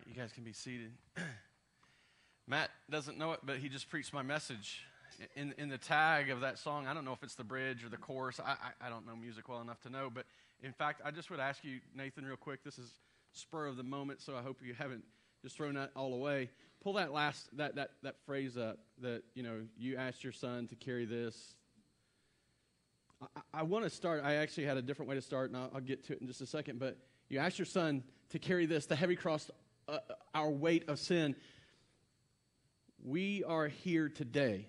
right, you guys can be seated. Matt doesn't know it, but he just preached my message in, in the tag of that song. I don't know if it's the bridge or the chorus. I, I, I don't know music well enough to know. But in fact, I just would ask you, Nathan, real quick. This is spur of the moment, so I hope you haven't just thrown that all away. Pull that last that that that phrase up that you know you asked your son to carry this. I, I want to start. I actually had a different way to start, and I'll, I'll get to it in just a second. But you asked your son to carry this, the heavy cross, uh, our weight of sin. We are here today.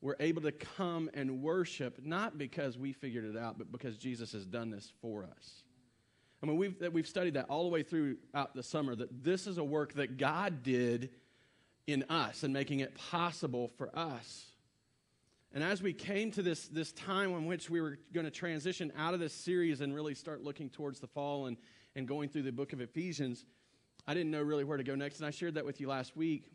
We're able to come and worship not because we figured it out, but because Jesus has done this for us. I mean, we've, we've studied that all the way throughout the summer that this is a work that God did in us and making it possible for us. And as we came to this, this time in which we were going to transition out of this series and really start looking towards the fall and, and going through the book of Ephesians, I didn't know really where to go next. And I shared that with you last week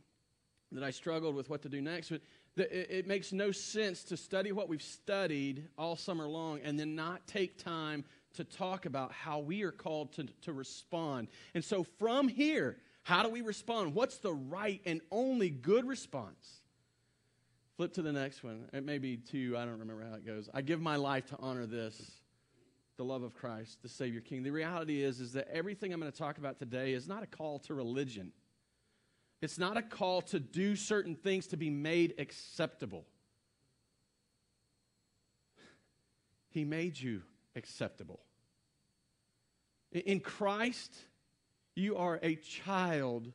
that I struggled with what to do next. But it, it makes no sense to study what we've studied all summer long and then not take time to talk about how we are called to, to respond. And so from here, how do we respond? What's the right and only good response? Flip to the next one. It may be two. I don't remember how it goes. I give my life to honor this the love of Christ, the Savior King. The reality is, is that everything I'm going to talk about today is not a call to religion. It's not a call to do certain things to be made acceptable. He made you acceptable. In Christ, you are a child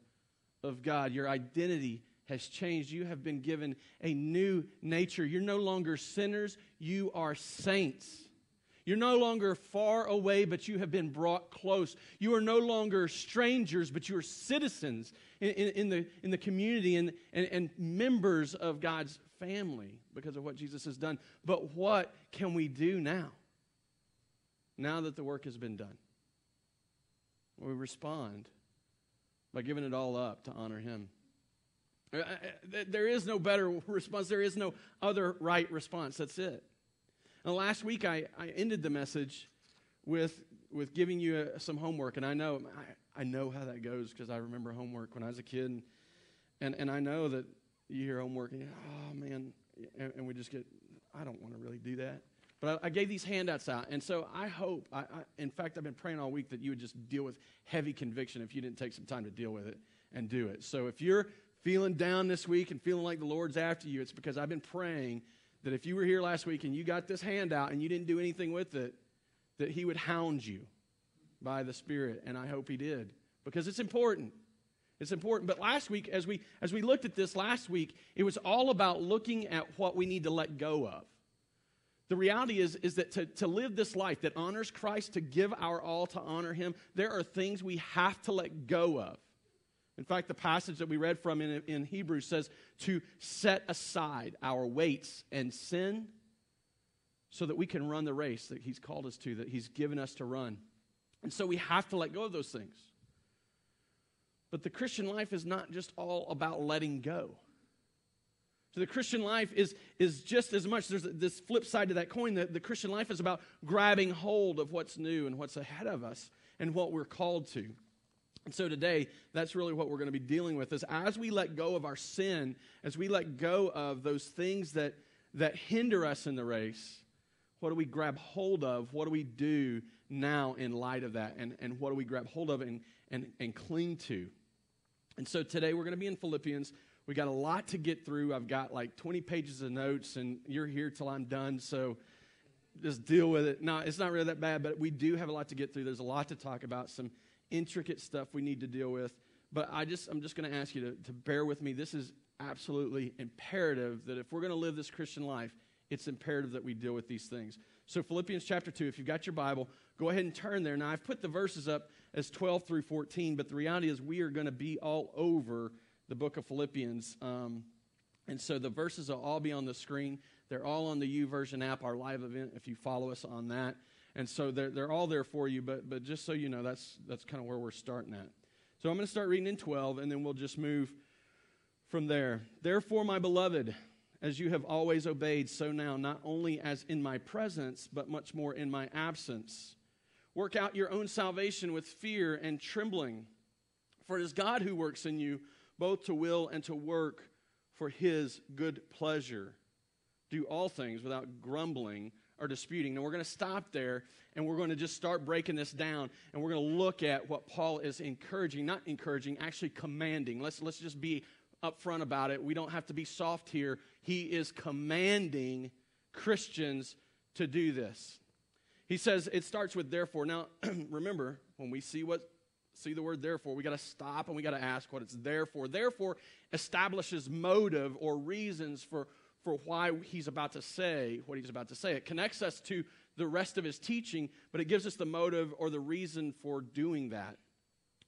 of God. Your identity has changed. You have been given a new nature. You're no longer sinners, you are saints. You're no longer far away, but you have been brought close. You are no longer strangers, but you are citizens in, in, in the, in the community and, and, and members of God's family because of what Jesus has done. But what can we do now? Now that the work has been done, we respond by giving it all up to honor Him. Uh, uh, there is no better response. There is no other right response. That's it. And last week I, I ended the message with, with giving you a, some homework. And I know, I, I know how that goes because I remember homework when I was a kid. And, and, and I know that you hear homework and oh man, and, and, we just get, I don't want to really do that. But I, I, gave these handouts out. And so I hope, I, in fact, I've been praying all week that you would just deal with heavy conviction if you didn't take some time to deal with it and do it. So if you're feeling down this week and feeling like the Lord's after you, it's because I've been praying that if you were here last week and you got this handout and you didn't do anything with it, that He would hound you by the Spirit. And I hope He did because it's important. It's important. But last week, as we, as we looked at this last week, it was all about looking at what we need to let go of. The reality is, is that to, to live this life that honors Christ, to give our all to honor Him, there are things we have to let go of. In fact, the passage that we read from in, in Hebrews says to set aside our weights and sin so that we can run the race that He's called us to, that He's given us to run. And so we have to let go of those things. But the Christian life is not just all about letting go. So the Christian life is, is just as much, there's this flip side to that coin. that the Christian life is about grabbing hold of what's new and what's ahead of us and what we're called to. And so today, that's really what we're going to be dealing with is as we let go of our sin, as we let go of those things that, that hinder us in the race, what do we grab hold of? What do we do now in light of that? And, and what do we grab hold of and, and, and cling to? And so today we're going to be in Philippians. We got a lot to get through. I've got like 20 pages of notes, and you're here till I'm done. So just deal with it. No, it's not really that bad, but we do have a lot to get through. There's a lot to talk about. Some intricate stuff we need to deal with. But I just, I'm just going to ask you to, to bear with me. This is absolutely imperative that if we're going to live this Christian life, it's imperative that we deal with these things. So, Philippians chapter 2, if you've got your Bible, go ahead and turn there. Now, I've put the verses up as 12 through 14, but the reality is we are going to be all over the book of Philippians. Um, and so the verses will all be on the screen. They're all on the YouVersion app, our live event, if you follow us on that. And so they're, they're all there for you, but, but just so you know, that's, that's kind of where we're starting at. So I'm going to start reading in 12, and then we'll just move from there. Therefore, my beloved, as you have always obeyed, so now, not only as in my presence, but much more in my absence. Work out your own salvation with fear and trembling. For it is God who works in you both to will and to work for his good pleasure. Do all things without grumbling or disputing. Now we're going to stop there and we're going to just start breaking this down and we're going to look at what Paul is encouraging, not encouraging, actually commanding. Let's, let's just be upfront about it. We don't have to be soft here. He is commanding Christians to do this. He says it starts with therefore. Now, remember, when we see what see the word therefore, we got to stop and we got to ask what it's there for. Therefore establishes motive or reasons for, for why he's about to say what he's about to say. It connects us to the rest of his teaching, but it gives us the motive or the reason for doing that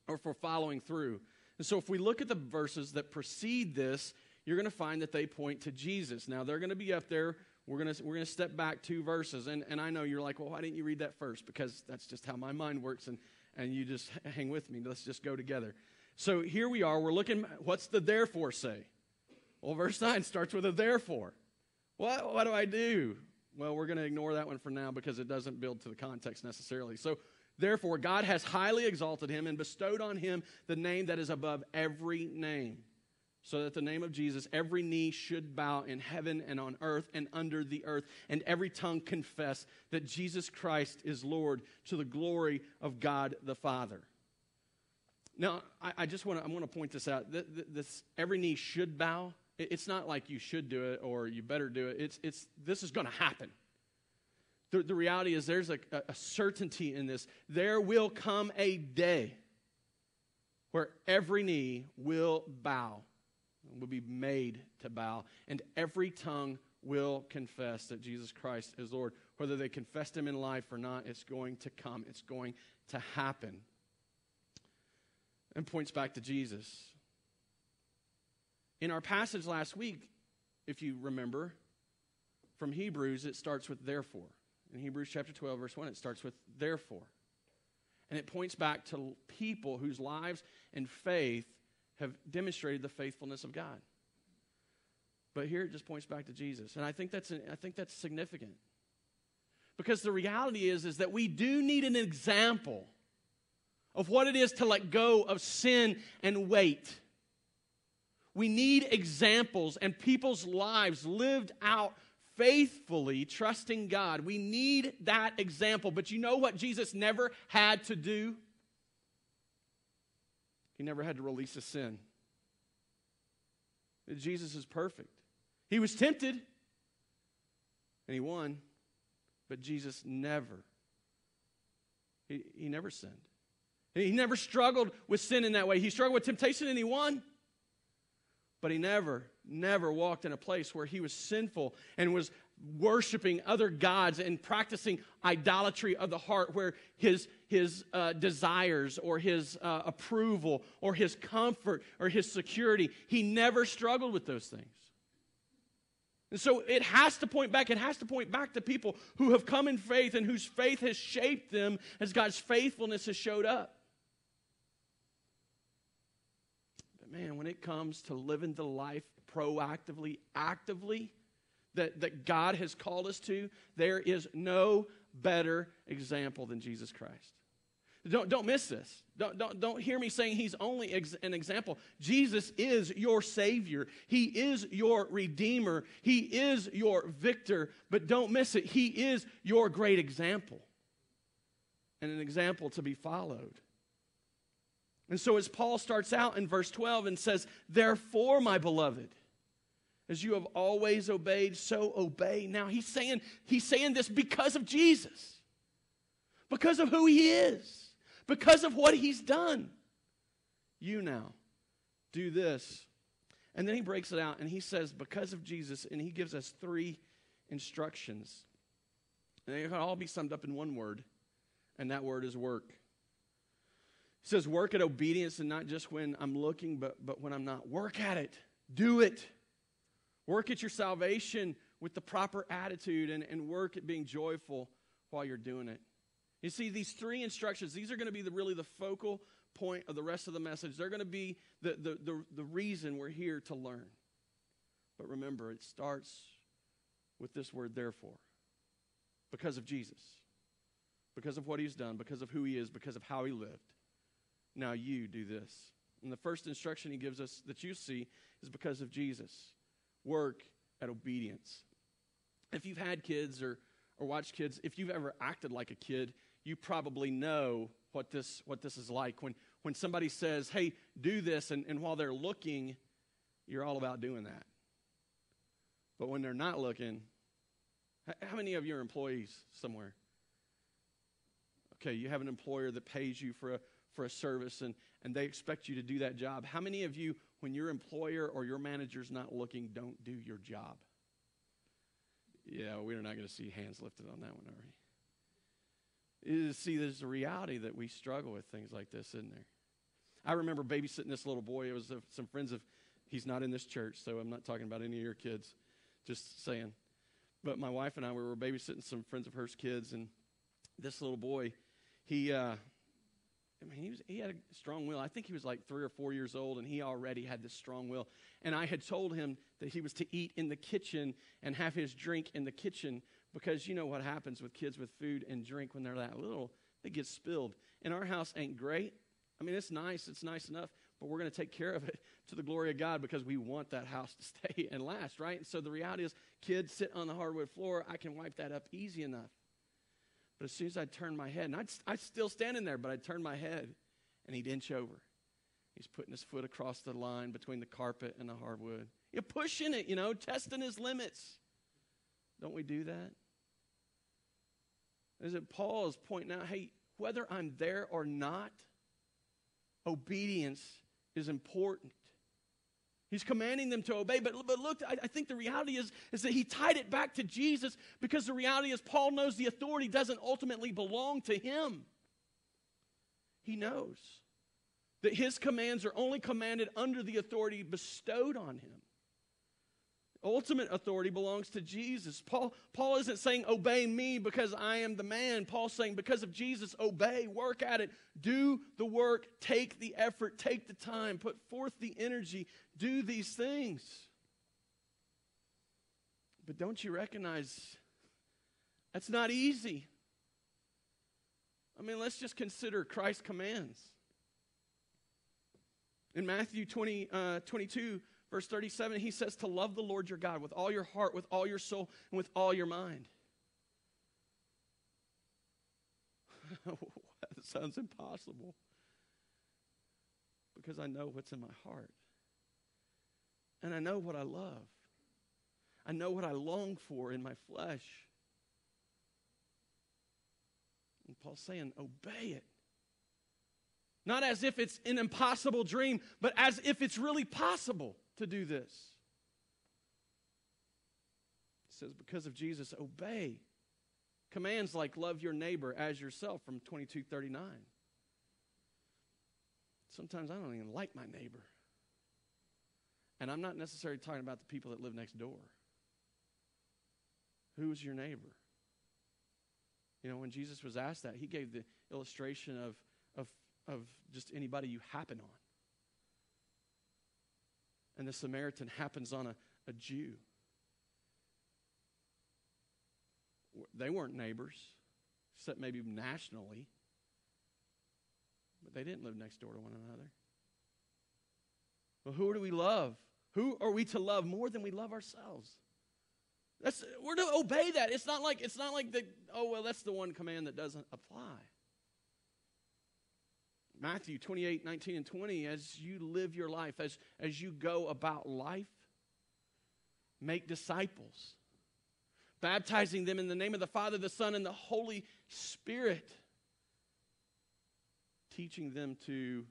or for following through. And so if we look at the verses that precede this, you're going to find that they point to Jesus. Now, they're going to be up there. We're going to, we're going to step back two verses. And, and I know you're like, well, why didn't you read that first? Because that's just how my mind works. And, and you just hang with me. Let's just go together. So here we are. We're looking, what's the therefore say? Well, verse 9 starts with a therefore. What, what do I do? Well, we're going to ignore that one for now because it doesn't build to the context necessarily. So, therefore, God has highly exalted him and bestowed on him the name that is above every name, so that the name of Jesus, every knee should bow in heaven and on earth and under the earth, and every tongue confess that Jesus Christ is Lord to the glory of God the Father. Now, I, I just want to I want to point this out. This, this, every knee should bow. It's not like you should do it or you better do it. It's, it's, this is going to happen. The, the reality is there's a, a certainty in this. There will come a day where every knee will bow, will be made to bow, and every tongue will confess that Jesus Christ is Lord. Whether they confessed him in life or not, it's going to come, it's going to happen. And points back to Jesus. In our passage last week, if you remember, from Hebrews, it starts with therefore. In Hebrews chapter 12, verse 1, it starts with therefore. And it points back to people whose lives and faith have demonstrated the faithfulness of God. But here it just points back to Jesus. And I think that's, I think that's significant. Because the reality is, is that we do need an example of what it is to let go of sin and wait. We need examples and people's lives lived out faithfully, trusting God. We need that example. But you know what Jesus never had to do? He never had to release a sin. Jesus is perfect. He was tempted and he won, but Jesus never, he, he never sinned. He never struggled with sin in that way. He struggled with temptation and he won. But he never, never walked in a place where he was sinful and was worshiping other gods and practicing idolatry of the heart, where his, his uh, desires or his uh, approval or his comfort or his security, he never struggled with those things. And so it has to point back, it has to point back to people who have come in faith and whose faith has shaped them as God's faithfulness has showed up. Man, when it comes to living the life proactively, actively, that, that God has called us to, there is no better example than Jesus Christ. Don't, don't miss this. Don't, don't, don't hear me saying he's only ex- an example. Jesus is your Savior, He is your Redeemer, He is your victor, but don't miss it. He is your great example and an example to be followed. And so, as Paul starts out in verse 12 and says, Therefore, my beloved, as you have always obeyed, so obey. Now, he's saying, he's saying this because of Jesus, because of who he is, because of what he's done. You now do this. And then he breaks it out and he says, Because of Jesus, and he gives us three instructions. And they can all be summed up in one word, and that word is work. He says, work at obedience and not just when I'm looking, but, but when I'm not. Work at it. Do it. Work at your salvation with the proper attitude and, and work at being joyful while you're doing it. You see, these three instructions, these are going to be the, really the focal point of the rest of the message. They're going to be the, the, the, the reason we're here to learn. But remember, it starts with this word, therefore, because of Jesus, because of what he's done, because of who he is, because of how he lived. Now you do this. And the first instruction he gives us that you see is because of Jesus work at obedience. If you've had kids or, or watched kids, if you've ever acted like a kid, you probably know what this, what this is like. When, when somebody says, hey, do this, and, and while they're looking, you're all about doing that. But when they're not looking, how many of you are employees somewhere? Okay, you have an employer that pays you for a, for a service and, and they expect you to do that job. How many of you, when your employer or your manager's not looking, don't do your job? Yeah, we're not going to see hands lifted on that one, are we? See, there's a reality that we struggle with things like this, isn't there? I remember babysitting this little boy. It was uh, some friends of, he's not in this church, so I'm not talking about any of your kids, just saying. But my wife and I, we were babysitting some friends of hers' kids, and this little boy, he, uh, I mean, he, was, he had a strong will. I think he was like three or four years old, and he already had this strong will. And I had told him that he was to eat in the kitchen and have his drink in the kitchen because you know what happens with kids with food and drink when they're that little. They get spilled. And our house ain't great. I mean, it's nice, it's nice enough, but we're going to take care of it to the glory of God because we want that house to stay and last, right? And so the reality is, kids sit on the hardwood floor, I can wipe that up easy enough. But as soon as I turned my head, and I'd, I'd still standing there, but I turned my head, and he'd inch over. He's putting his foot across the line between the carpet and the hardwood. You're pushing it, you know, testing his limits. Don't we do that? Is it Paul is pointing out, hey, whether I'm there or not, obedience is important. He's commanding them to obey. But, but look, I, I, think the reality is, is that he tied it back to Jesus because the reality is Paul knows the authority doesn't ultimately belong to him. He knows that his commands are only commanded under the authority bestowed on him. Ultimate authority belongs to Jesus. Paul, Paul isn't saying, Obey me because I am the man. Paul's saying, Because of Jesus, obey, work at it, do the work, take the effort, take the time, put forth the energy, do these things. But don't you recognize that's not easy? I mean, let's just consider Christ's commands. In Matthew 20, uh, 22, Verse 37, he says to love the Lord your God with all your heart, with all your soul, and with all your mind. that sounds impossible because I know what's in my heart. And I know what I love. I know what I long for in my flesh. And Paul's saying, obey it. Not as if it's an impossible dream, but as if it's really possible to do this. It says, because of Jesus, obey. Commands like love your neighbor as yourself from 2239. Sometimes I don't even like my neighbor. And I'm not necessarily talking about the people that live next door. Who is your neighbor? You know, when Jesus was asked that, he gave the illustration of, of, of just anybody you happen on and the Samaritan happens on a, a Jew. They weren't neighbors, except maybe nationally, but they didn't live next door to one another. Well, who do we love? Who are we to love more than we love ourselves? That's, we're to obey that. It's not like it's not like the oh well that's the one command that doesn't apply. Matthew 28, 19, and 20, as you live your life, as, as you go about life, make disciples, baptizing them in the name of the Father, the Son, and the Holy Spirit, teaching them to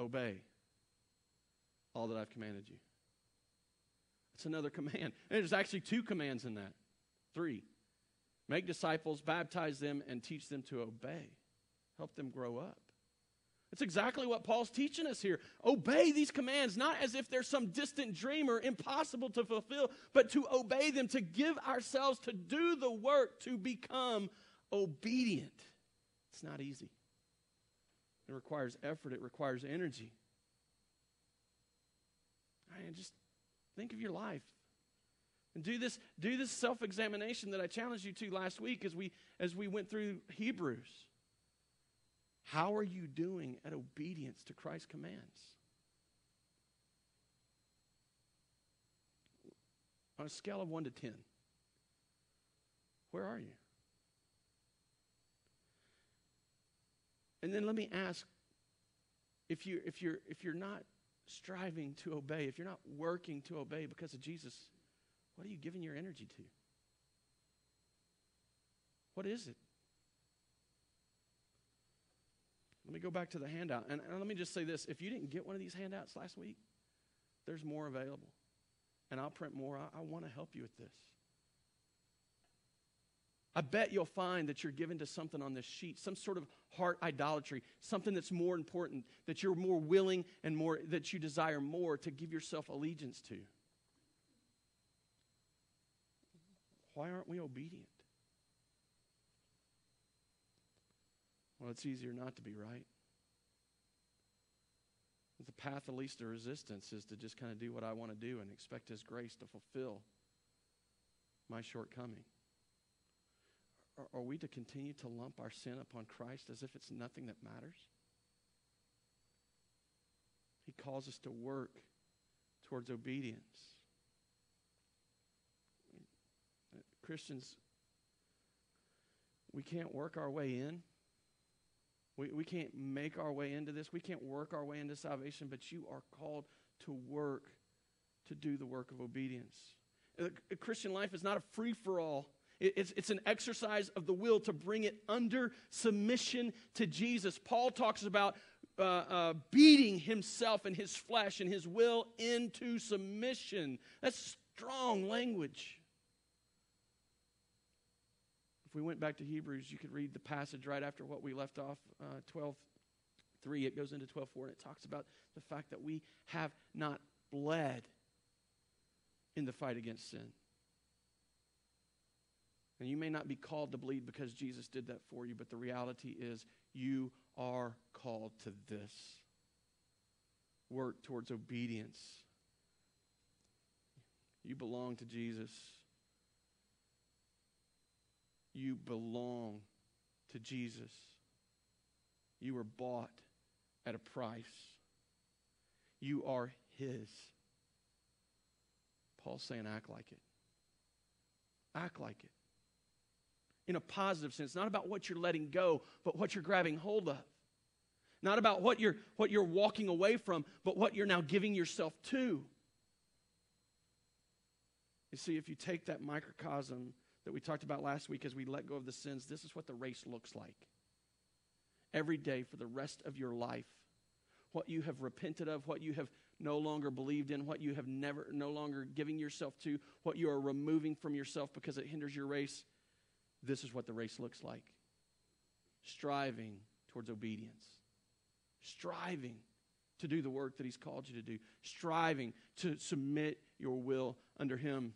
obey all that I've commanded you. That's another command. And there's actually two commands in that. Three. Make disciples, baptize them, and teach them to obey. Help them grow up. It's exactly what Paul's teaching us here. Obey these commands, not as if they're some distant dream or impossible to fulfill, but to obey them, to give ourselves to do the work to become obedient. It's not easy. It requires effort, it requires energy. And just think of your life. And do this, do this self-examination that I challenged you to last week as we as we went through Hebrews. How are you doing at obedience to Christ's commands? On a scale of 1 to 10, where are you? And then let me ask if, you, if, you're, if you're not striving to obey, if you're not working to obey because of Jesus, what are you giving your energy to? What is it? Let me go back to the handout. And, and, let me just say this if you didn't get one of these handouts last week, there's more available. And I'll print more. I, I want to help you with this. I bet you'll find that you're given to something on this sheet, some sort of heart idolatry, something that's more important, that you're more willing and more, that you desire more to give yourself allegiance to. Why aren't we obedient? Well, it's easier not to be right. The path of least resistance is to just kind of do what I want to do and expect His grace to fulfill my shortcoming. Are, are we to continue to lump our sin upon Christ as if it's nothing that matters? He calls us to work towards obedience. Christians, we can't work our way in. We, we can't make our way into this. We can't work our way into salvation, but you are called to work to do the work of obedience. A Christian life is not a free for all. It's, it's an exercise of the will to bring it under submission to Jesus. Paul talks about uh, uh, beating himself and his flesh and his will into submission. That's strong language. If we went back to Hebrews, you could read the passage right after what we left off, uh, 12 3. It goes into 12 4, and it talks about the fact that we have not bled in the fight against sin. And you may not be called to bleed because Jesus did that for you, but the reality is you are called to this work towards obedience. You belong to Jesus. You belong to Jesus. You were bought at a price. You are His. Paul's saying, act like it. Act like it in a positive sense, not about what you're letting go, but what you're grabbing hold of. Not about what you're, what you're walking away from, but what you're now giving yourself to. You see, if you take that microcosm that we talked about last week as we let go of the sins, this is what the race looks like. Every day for the rest of your life. What you have repented of, what you have no longer believed in, what you have never no longer giving yourself to, what you are removing from yourself because it hinders your race this is what the race looks like striving towards obedience, striving to do the work that He's called you to do, striving to submit your will under Him.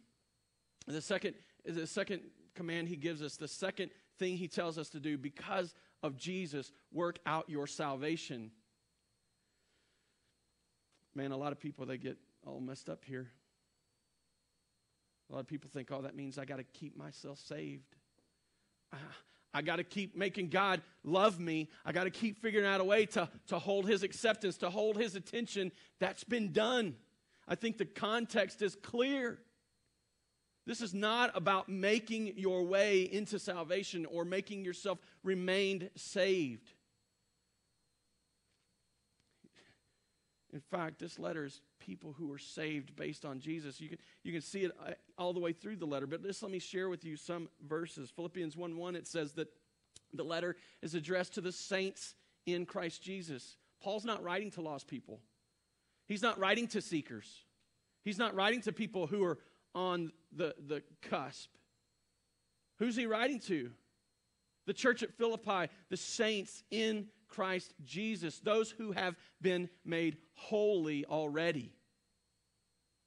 And the second, the second command He gives us, the second thing He tells us to do because of Jesus, work out your salvation. Man, a lot of people, they get all messed up here. A lot of people think, oh, that means I got to keep myself saved. I got to keep making God love me. I got to keep figuring out a way to, to hold his acceptance, to hold his attention. That's been done. I think the context is clear. This is not about making your way into salvation or making yourself remain saved. In fact, this letter is people who are saved based on Jesus. You can, you can see it uh, all the way through the letter, but just let me share with you some verses. Philippians 1 1, it says that the letter is addressed to the saints in Christ Jesus. Paul's not writing to lost people, he's not writing to seekers, he's not writing to people who are on the, the cusp. Who's he writing to? The church at Philippi, the saints in Christ Jesus, those who have been made holy already.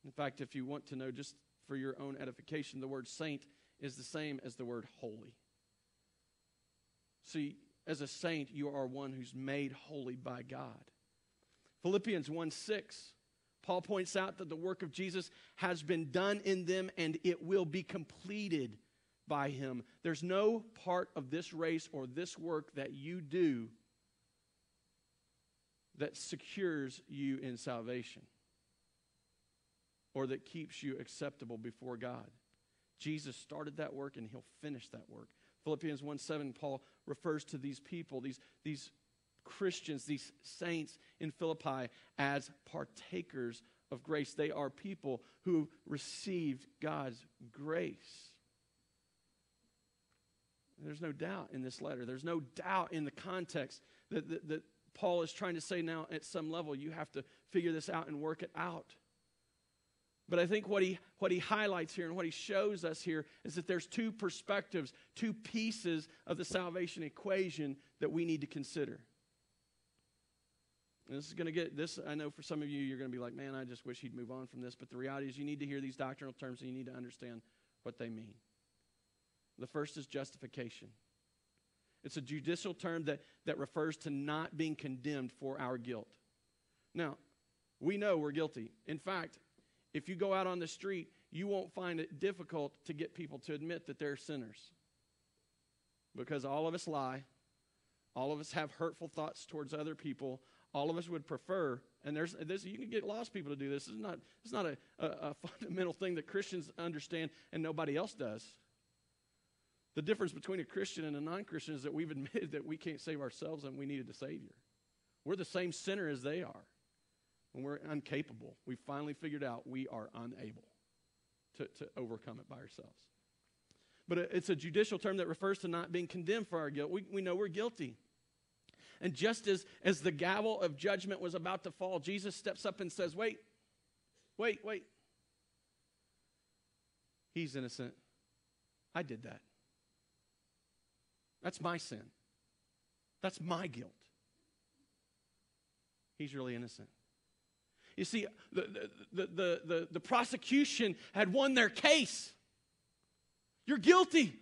In fact, if you want to know just for your own edification, the word saint is the same as the word holy. See, as a saint, you are one who's made holy by God. Philippians 1 6, Paul points out that the work of Jesus has been done in them and it will be completed by him. There's no part of this race or this work that you do that secures you in salvation or that keeps you acceptable before God. Jesus started that work and he'll finish that work. Philippians 1 7, Paul refers to these people, these, these Christians, these saints in Philippi, as partakers of grace. They are people who received God's grace. There's no doubt in this letter. There's no doubt in the context that, that, that Paul is trying to say now at some level, you have to figure this out and work it out. But I think what he, what he highlights here and what he shows us here is that there's two perspectives, two pieces of the salvation equation that we need to consider. This is going to get this. I know for some of you, you're going to be like, man, I just wish he'd move on from this. But the reality is, you need to hear these doctrinal terms and you need to understand what they mean. The first is justification. It's a judicial term that, that refers to not being condemned for our guilt. Now, we know we're guilty. In fact, if you go out on the street, you won't find it difficult to get people to admit that they're sinners. Because all of us lie, all of us have hurtful thoughts towards other people, all of us would prefer, and there's this, you can get lost people to do this. Is not, it's not a, a, a fundamental thing that Christians understand and nobody else does. The difference between a Christian and a non Christian is that we've admitted that we can't save ourselves and we needed a Savior. We're the same sinner as they are And we're incapable, we finally figured out we are unable to, to overcome it by ourselves. But it's a judicial term that refers to not being condemned for our guilt. We, we know we're guilty. And just as, as the gavel of judgment was about to fall, Jesus steps up and says, Wait, wait, wait. He's innocent. I did that. That's my sin. That's my guilt. He's really innocent. You see, the, the, the, the, the prosecution had won their case. You're guilty.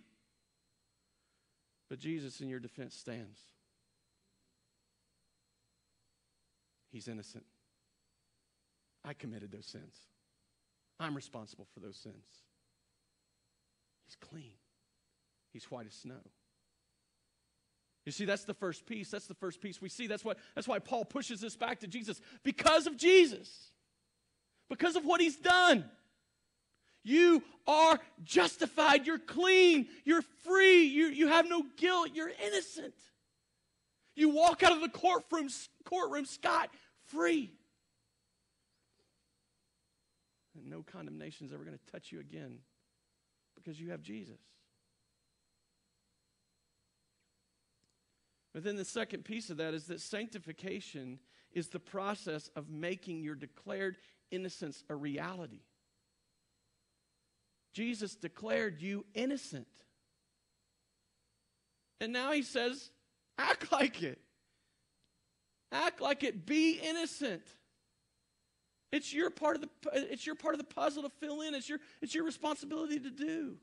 But Jesus, in your defense, stands. He's innocent. I committed those sins. I'm responsible for those sins. He's clean. He's white as snow. You see, that's the first piece. That's the first piece we see. That's, what, that's why Paul pushes this back to Jesus. Because of Jesus, because of what he's done. You are justified. You're clean. You're free. You, you have no guilt. You're innocent. You walk out of the courtroom, courtroom scot free. And no condemnation is ever going to touch you again because you have Jesus. But then the second piece of that is that sanctification is the process of making your declared innocence a reality. Jesus declared you innocent. And now he says, act like it. Act like it. Be innocent. It's your part of the it's your part of the puzzle to fill in. It's your it's your responsibility to do.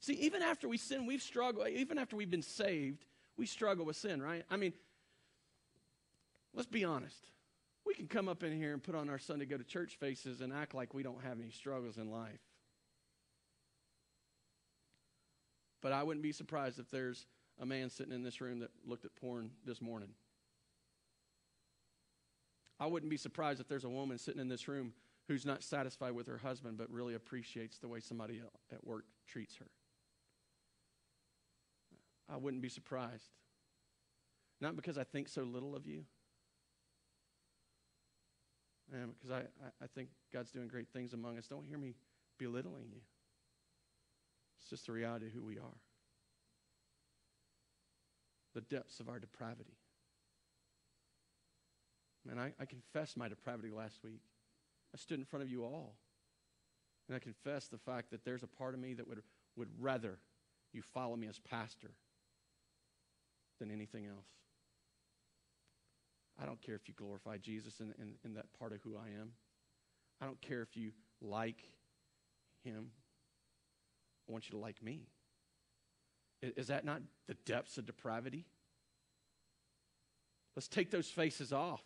See, even after we sin, we've struggled. Even after we've been saved, we struggle with sin, right? I mean, let's be honest. We can come up in here and put on our Sunday go to church faces and act like we don't have any struggles in life. But I wouldn't be surprised if there's a man sitting in this room that looked at porn this morning. I wouldn't be surprised if there's a woman sitting in this room who's not satisfied with her husband but really appreciates the way somebody at work treats her. I wouldn't be surprised. Not because I think so little of you, and because I, I think God's doing great things among us. Don't hear me belittling you. It's just the reality of who we are. The depths of our depravity. Man, I, I confessed my depravity last week. I stood in front of you all. And I confessed the fact that there's a part of me that would, would rather you follow me as pastor than anything else. I don't care if you glorify Jesus in, in, in that part of who I am. I don't care if you like him. I want you to like me. Is, that not the depths of depravity? Let's take those faces off.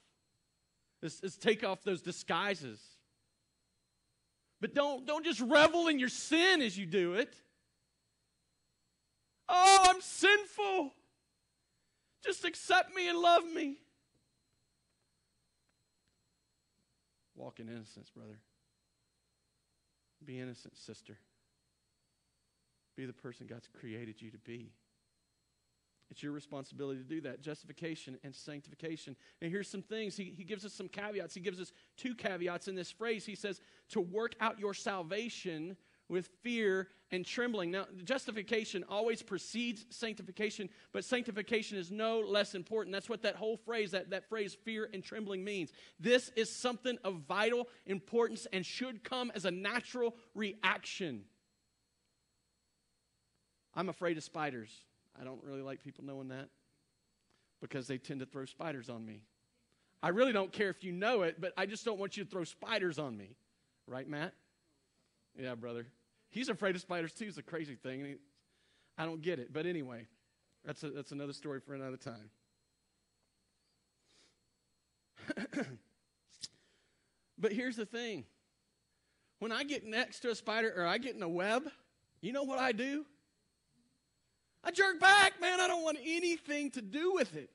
Let's, let's take off those disguises. But don't, don't just revel in your sin as you do it. Oh, I'm sinful. Just accept me and love me. Walk in innocence, brother. Be innocent, sister. Be the person God's created you to be. It's your responsibility to do that justification and sanctification. And here's some things. He, he gives us some caveats. He gives us two caveats in this phrase. He says, to work out your salvation with fear and trembling. Now, justification always precedes sanctification, but sanctification is no less important. That's what that whole phrase, that, that phrase, fear and trembling, means. This is something of vital importance and should come as a natural reaction. I'm afraid of spiders. I don't really like people knowing that because they tend to throw spiders on me. I really don't care if you know it, but I just don't want you to throw spiders on me. Right, Matt? Yeah, brother. He's afraid of spiders too. It's a crazy thing. He, I don't get it. But anyway, that's, a, that's another story for another time. but here's the thing when I get next to a spider or I get in a web, you know what I do? I jerk back, man. I don't want anything to do with it.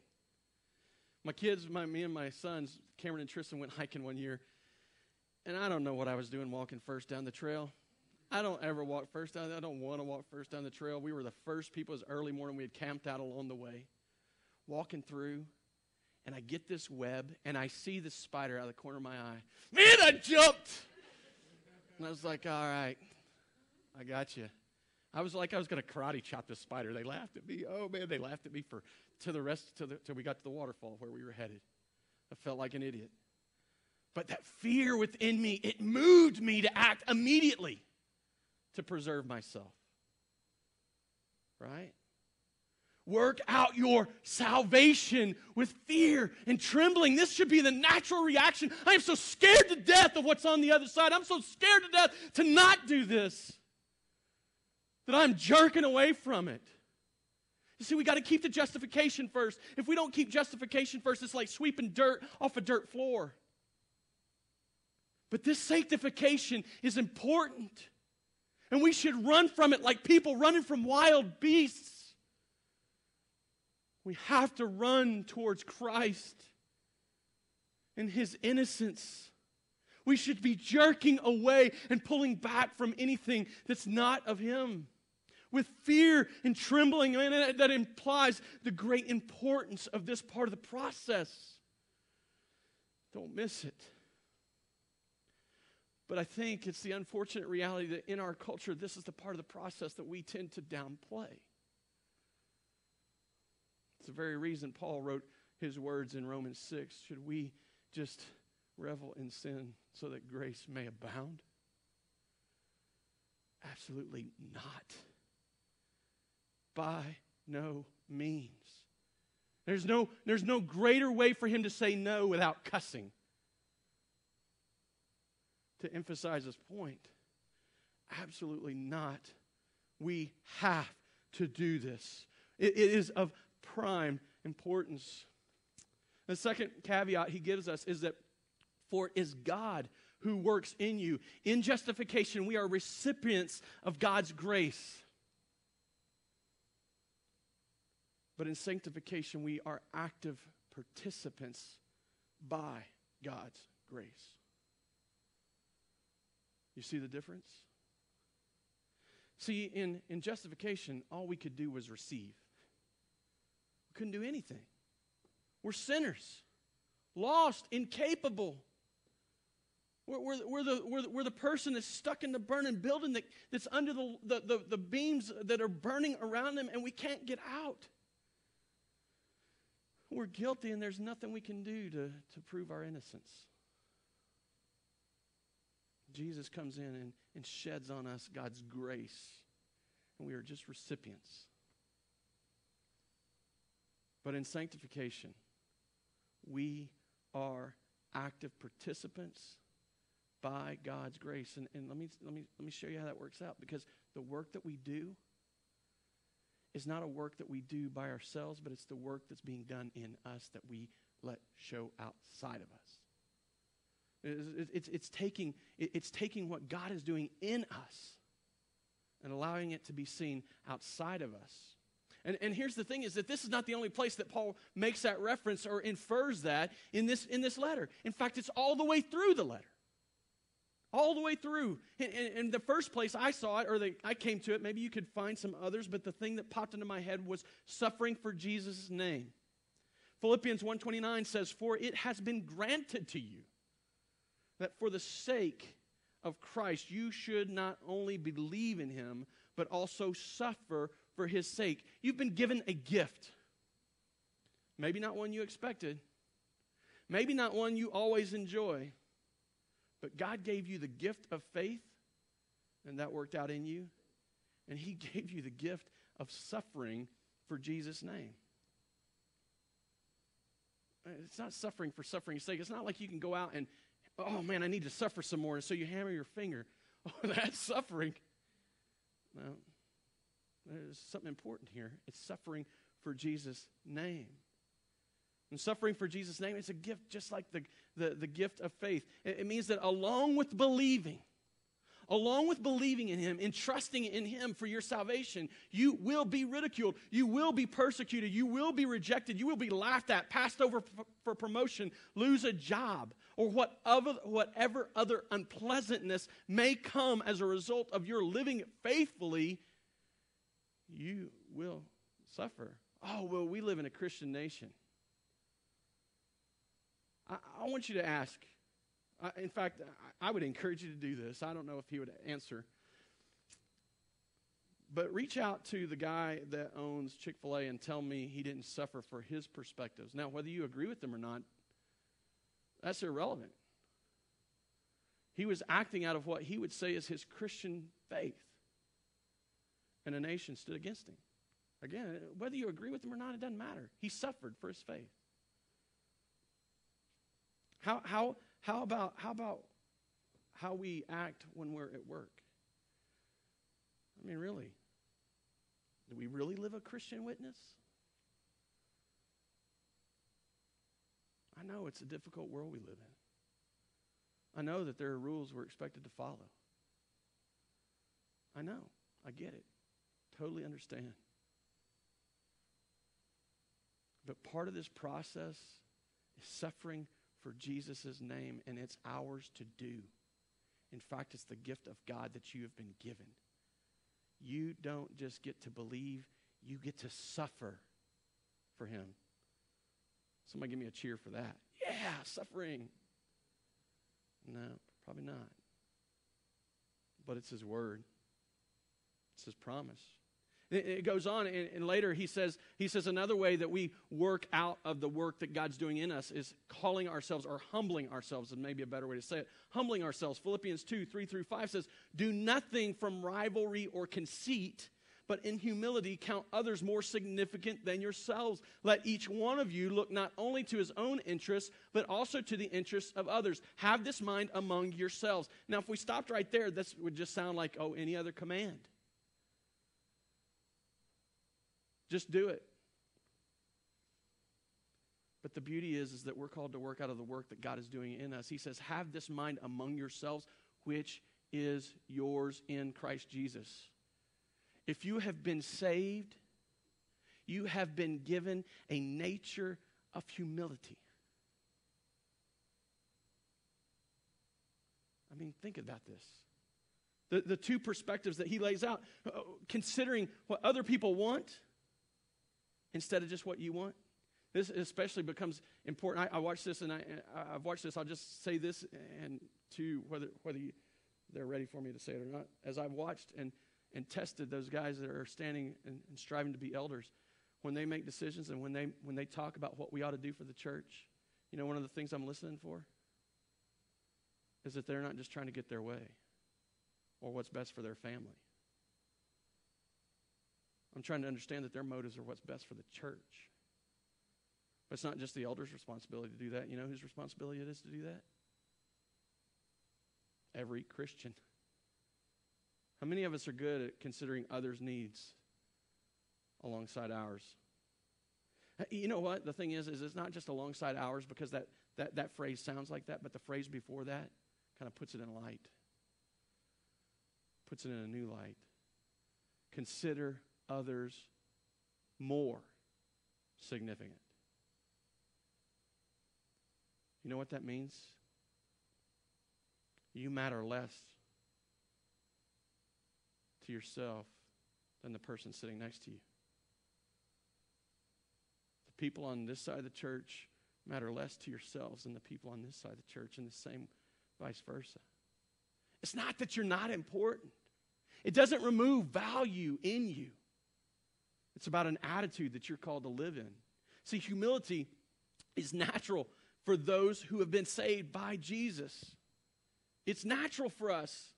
My kids, my, me and my sons, Cameron and Tristan, went hiking one year. And I don't know what I was doing walking first down the trail. I don't ever walk first down. I don't want to walk first down the trail. We were the first people. It was early morning. We had camped out along the way, walking through, and I get this web, and I see the spider out of the corner of my eye. Man, I jumped, and I was like, "All right, I got you." I was like, I was going to karate chop this spider. They laughed at me. Oh man, they laughed at me for to the rest till, the, till we got to the waterfall where we were headed. I felt like an idiot. But that fear within me, it moved me to act immediately to preserve myself. Right? Work out your salvation with fear and trembling. This should be the natural reaction. I am so scared to death of what's on the other side. I'm so scared to death to not do this that I'm jerking away from it. You see, we got to keep the justification first. If we don't keep justification first, it's like sweeping dirt off a dirt floor. But this sanctification is important. And we should run from it like people running from wild beasts. We have to run towards Christ and his innocence. We should be jerking away and pulling back from anything that's not of him with fear and trembling. And that implies the great importance of this part of the process. Don't miss it. But I think it's the unfortunate reality that in our culture, this is the part of the process that we tend to downplay. It's the very reason Paul wrote his words in Romans 6 should we just revel in sin so that grace may abound? Absolutely not by no means. There's no, there's no greater way for him to say no without cussing. To emphasize his point, absolutely not. We have to do this. it, it is of prime importance. The second caveat he gives us is that for it is God who works in you. In justification, we are recipients of God's grace. But in sanctification, we are active participants by God's grace. You see the difference? See, in, in justification, all we could do was receive. We couldn't do anything. We're sinners, lost, incapable. We're, we're, we're, the, we're, the, we're the person that's stuck in the burning building that, that's under the, the, the, the beams that are burning around them, and we can't get out. We're guilty, and there's nothing we can do to, to prove our innocence. Jesus comes in and, and sheds on us God's grace, and we are just recipients. But in sanctification, we are active participants by God's grace. And, and let, me, let, me, let me show you how that works out because the work that we do is not a work that we do by ourselves, but it's the work that's being done in us that we let show outside of us. It's, it's, it's, taking, it's taking what God is doing in us and allowing it to be seen outside of us. And, and here's the thing is that this is not the only place that Paul makes that reference or infers that in this, in this letter. In fact, it's all the way through the letter. All the way through. In, the first place I saw it, or the, I came to it, maybe you could find some others, but the thing that popped into my head was suffering for Jesus' name. Philippians 1:29 says, "For it has been granted to you that for the sake of Christ you should not only believe in him, but also suffer for his sake." You've been given a gift. Maybe not one you expected. Maybe not one you always enjoy. But God gave you the gift of faith, and that worked out in you. And He gave you the gift of suffering for Jesus' name. Uh, it's not suffering for suffering's sake. It's not like you can go out and, oh man, I need to suffer some more. And so you hammer your finger. Oh, that's suffering. No, there's something important here. It's suffering for Jesus' name. And suffering for Jesus' name is a gift, just like the, the, the gift of faith. It, it means that along with believing, along with believing in Him and trusting in Him for your salvation, you will be ridiculed. You will be persecuted. You will be rejected. You will be laughed at, passed over for promotion, lose a job, or whatever other unpleasantness may come as a result of your living faithfully. You will suffer. Oh, well, we live in a Christian nation. I, I want you to ask. In fact, I, I would encourage you to do this. I don't know if he would answer. But reach out to the guy that owns Chick fil A and tell me he didn't suffer for his perspectives. Now, whether you agree with them or not, that's irrelevant. He was acting out of what he would say is his Christian faith. And a nation stood against him. Again, whether you agree with him or not, it doesn't matter. He suffered for his faith. How, how, how, about, how about how we act when we're at work? I mean, really? Do we really live a Christian witness? I know it's a difficult world we live in. I know that there are rules we're expected to follow. I know. I get it. Totally understand. But part of this process is suffering for Jesus' name, and it's ours to do. In fact, it's the gift of God that you have been given. You don't just get to believe, you get to suffer for Him. Somebody give me a cheer for that. Yeah, suffering. No, probably not. But it's His word, it's His promise. It goes on, and later he says, he says another way that we work out of the work that God's doing in us is calling ourselves or humbling ourselves, and maybe a better way to say it. Humbling ourselves. Philippians 2 3 through 5 says, Do nothing from rivalry or conceit, but in humility count others more significant than yourselves. Let each one of you look not only to his own interests, but also to the interests of others. Have this mind among yourselves. Now, if we stopped right there, this would just sound like, oh, any other command. Just do it. But the beauty is, is that we're called to work out of the work that God is doing in us. He says, Have this mind among yourselves, which is yours in Christ Jesus. If you have been saved, you have been given a nature of humility. I mean, think about this. The, the two perspectives that he lays out, uh, considering what other people want instead of just what you want. This especially becomes important. I, I watched this, and I, I've watched this. I'll just say this, and to whether whether you, they're ready for me to say it or not. As I've watched and and tested those guys that are standing and, and striving to be elders, when they make decisions and when they when they talk about what we ought to do for the church, you know, one of the things I'm listening for is that they're not just trying to get their way or what's best for their family. I'm trying to understand that their motives are what's best for the church. But it's not just the elder's responsibility to do that. You know whose responsibility it is to do that? Every Christian. How many of us are good at considering others' needs alongside ours? You know what? The thing is, is it's not just alongside ours because that, that, that phrase sounds like that, but the phrase before that kind of puts it in light. Puts it in a new light. Consider others more significant. You know what that means? you matter less to yourself than the person sitting next to you. The people on this side of the church matter less to yourselves than the people on this side of the church, and the same vice versa. It's not that you're not important, it doesn't remove value in you. It's about an attitude that you're called to live in. See, humility is natural for those who have been saved by Jesus. It's natural for us.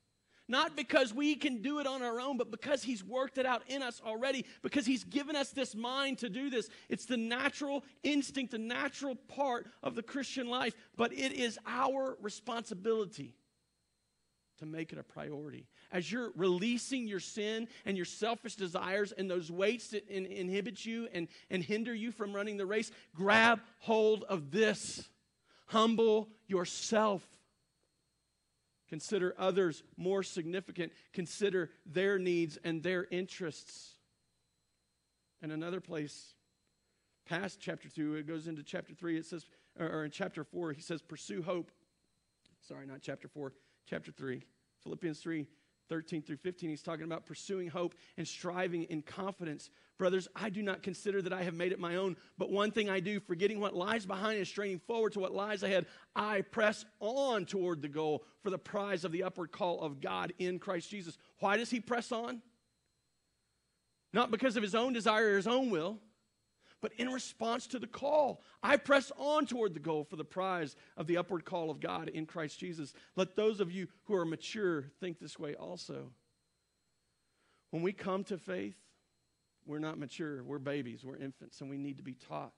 Not because we can do it on our own, but because He's worked it out in us already, because He's given us this mind to do this. It's the natural instinct, the natural part of the Christian life, but it is our responsibility to make it a priority. As you're releasing your sin and your selfish desires and those weights that in, inhibit you and, and hinder you from running the race, grab hold of this. Humble yourself. Consider others more significant. Consider their needs and their interests. And another place, past chapter 2, it goes into chapter 3, it says, or in chapter 4, he says, pursue hope. Sorry, not chapter 4 chapter 3, Philippians 3 13 through 15, he's talking about pursuing hope and striving in confidence. Brothers, I do not consider that I have made it my own, but one thing I do, forgetting what lies behind and straining forward to what lies ahead, I press on toward the goal for the prize of the upward call of God in Christ Jesus. Why does he press on? Not because of his own desire or his own will, but in response to the call. I press on toward the goal for the prize of the upward call of God in Christ Jesus. Let those of you who are mature think this way also. When we come to faith, we're not mature. We're babies. We're infants, and we need to be taught.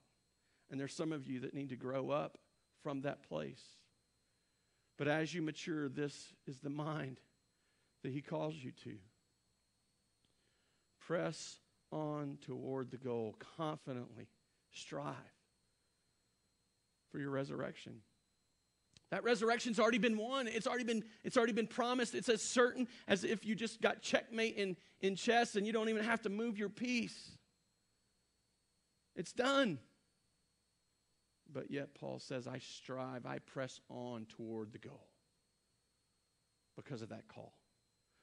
And there's some of you that need to grow up from that place. But as you mature, this is the mind that He calls you to. Press on toward the goal. Confidently strive for your resurrection. That resurrection's already been won. It's already been, it's already been promised. It's as certain as if you just got checkmate in, in chess and you don't even have to move your piece. It's done. But yet, Paul says, I strive, I press on toward the goal because of that call,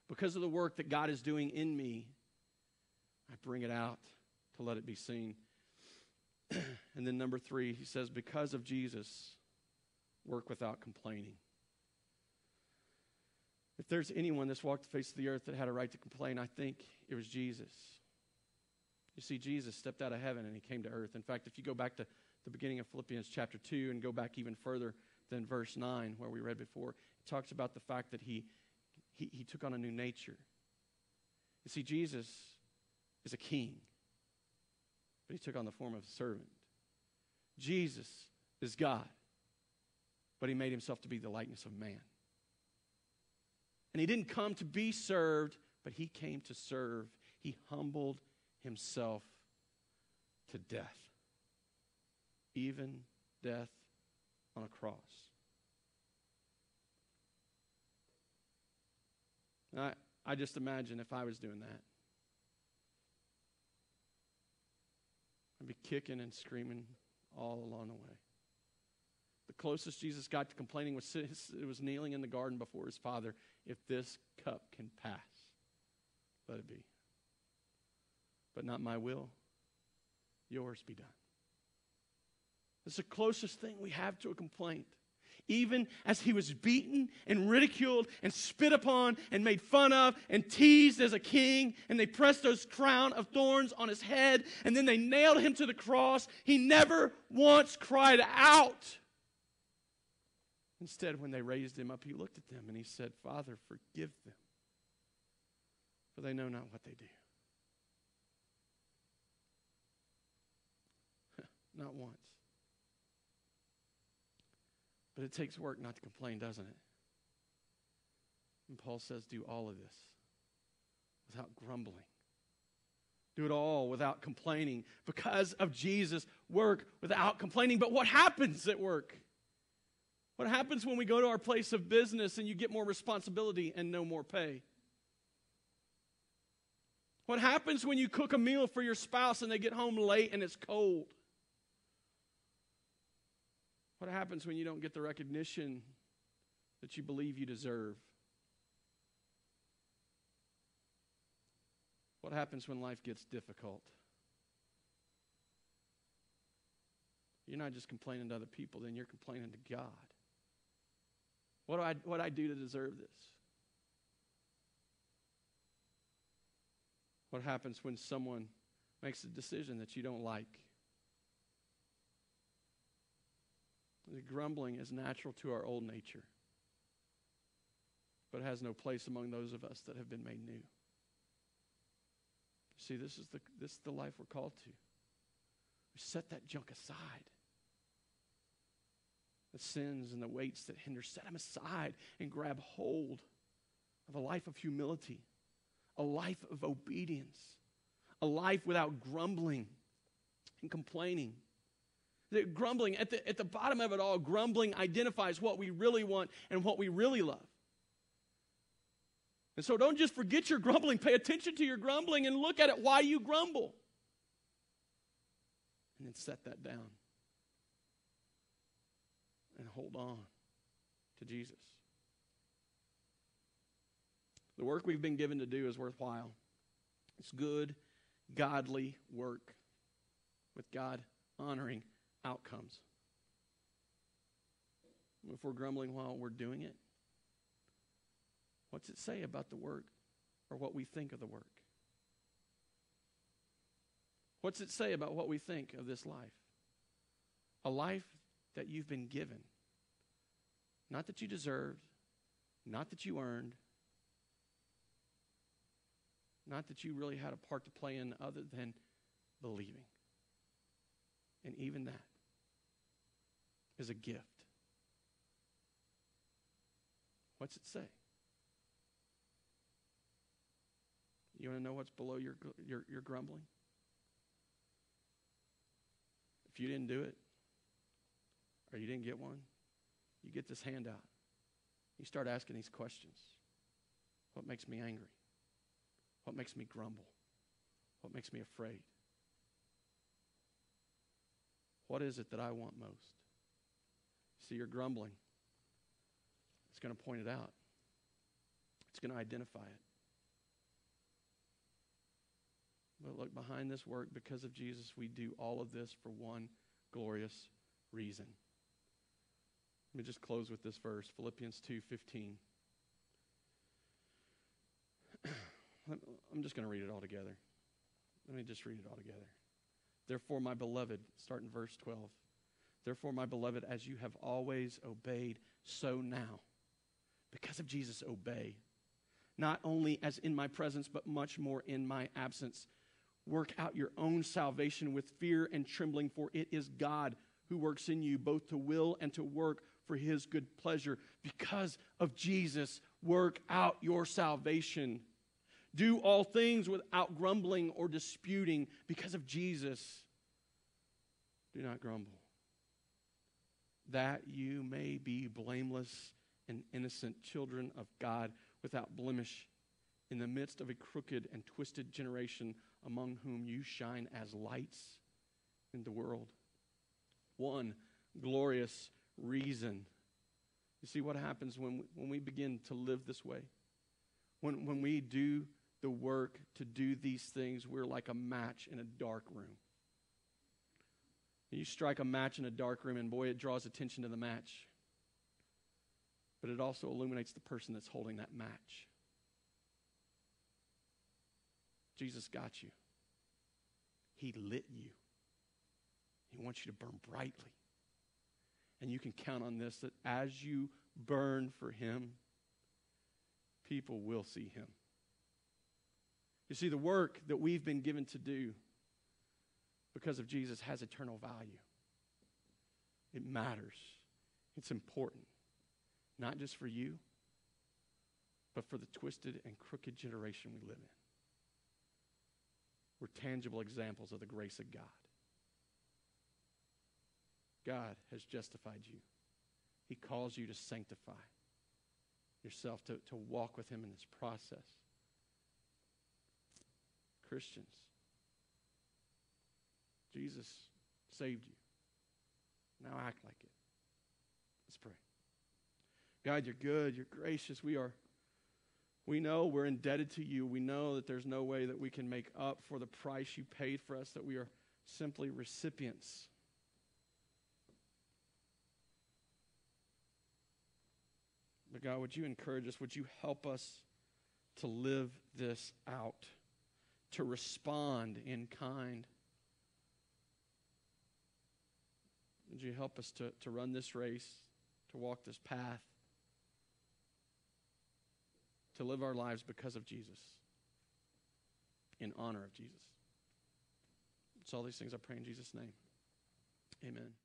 because of the work that God is doing in me I bring it out to let it be seen. and then number three, he says, because of Jesus, work without complaining. If there's anyone that's walked the face of the earth that had a right to complain, I think it was Jesus. You see, Jesus stepped out of heaven and he came to earth. In fact, if you go back to the beginning of Philippians chapter 2 and go back even further than verse 9, where we read before, it talks about the fact that he, he, he took on a new nature. You see, Jesus is a king, but he took on the form of a servant. Jesus is God, but he made himself to be the likeness of man. And he didn't come to be served, but he came to serve. He humbled himself to death, even death on a cross. I, I just imagine if I was doing that. I'd be kicking and screaming all along the way. The closest Jesus got to complaining was it was kneeling in the garden before his father. If this cup can pass, let it be. But not my will, yours be done. It's the closest thing we have to a complaint even as he was beaten and ridiculed and spit upon and made fun of and teased as a king, and they pressed those crown of thorns on his head, and then they nailed him to the cross, he never once cried out. Instead, when they raised him up, he looked at them and he said, Father, forgive them, for they know not what they do. not once. But it takes work not to complain, doesn't it? And Paul says, do all of this without grumbling. Do it all without complaining because of Jesus' work without complaining. But what happens at work? What happens when we go to our place of business and you get more responsibility and no more pay? What happens when you cook a meal for your spouse and they get home late and it's cold? What happens when you don't get the recognition that you believe you deserve. What happens when life gets difficult? You're not just complaining to other people, then you're complaining to God. What do I, what do I do to deserve this? What happens when someone makes a decision that you don't like? The grumbling is natural to our old nature, but has no place among those of us that have been made new. See, this is the, this is the life we're called to. We set that junk aside. The sins and the weights that hinder, set them aside and grab hold of a life of humility, a life of obedience, a life without grumbling and complaining. Grumbling, at the, at the bottom of it all, grumbling identifies what we really want and what we really love. And so don't just forget your grumbling. Pay attention to your grumbling and look at it why you grumble. And then set that down. And hold on to Jesus. The work we've been given to do is worthwhile. It's good, godly work with God honoring outcomes. If we're grumbling while we're doing it, What's it say about the work or what we think of the work? What's it say about what we think of this life? A life that you've been given. Not that you deserved, not that you earned, not that you really had a part to play in other than believing. And even that is a gift. What's it say? You want to know what's below your, your, your grumbling? If you didn't do it, or you didn't get one, you get this handout. You start asking these questions What makes me angry? What makes me grumble? What makes me afraid? What is it that I want most? See, you're grumbling. It's going to point it out, it's going to identify it. But look, behind this work, because of Jesus, we do all of this for one glorious reason. Let me just close with this verse, Philippians 2:15. I'm just going to read it all together. Let me just read it all together. Therefore, my beloved, start in verse 12. Therefore, my beloved, as you have always obeyed, so now, because of Jesus, obey. Not only as in my presence, but much more in my absence Work out your own salvation with fear and trembling, for it is God who works in you both to will and to work for his good pleasure. Because of Jesus, work out your salvation. Do all things without grumbling or disputing. Because of Jesus, do not grumble. That you may be blameless and innocent children of God without blemish in the midst of a crooked and twisted generation among whom you shine as lights in the world. One glorious reason. You see what happens when, when we begin to live this way? When, when we do the work to do these things, we're like a match in a dark room. You strike a match in a dark room, and boy, it draws attention to the match. But it also illuminates the person that's holding that match. Jesus got you. He lit you. He wants you to burn brightly. And you can count on this that as you burn for Him, people will see Him. You see, the work that we've been given to do because of Jesus has eternal value. It matters, it's important, not just for you, but for the twisted and crooked generation we live in We're tangible examples of the grace of God. God has justified you. He calls you to sanctify yourself, to, to walk with Him in this process. Christians, Jesus saved you. Now act like it. Let's pray. God, you're good, you're gracious. We are we know we're indebted to you. We know that there's no way that we can make up for the price you paid for us, that we are simply recipients. But God, would you encourage us? Would you help us to live this out, to respond in kind? Would you help us to, to run this race, to walk this path? to live our lives because of Jesus, in honor of Jesus. It's all these things I pray in Jesus' name. Amen.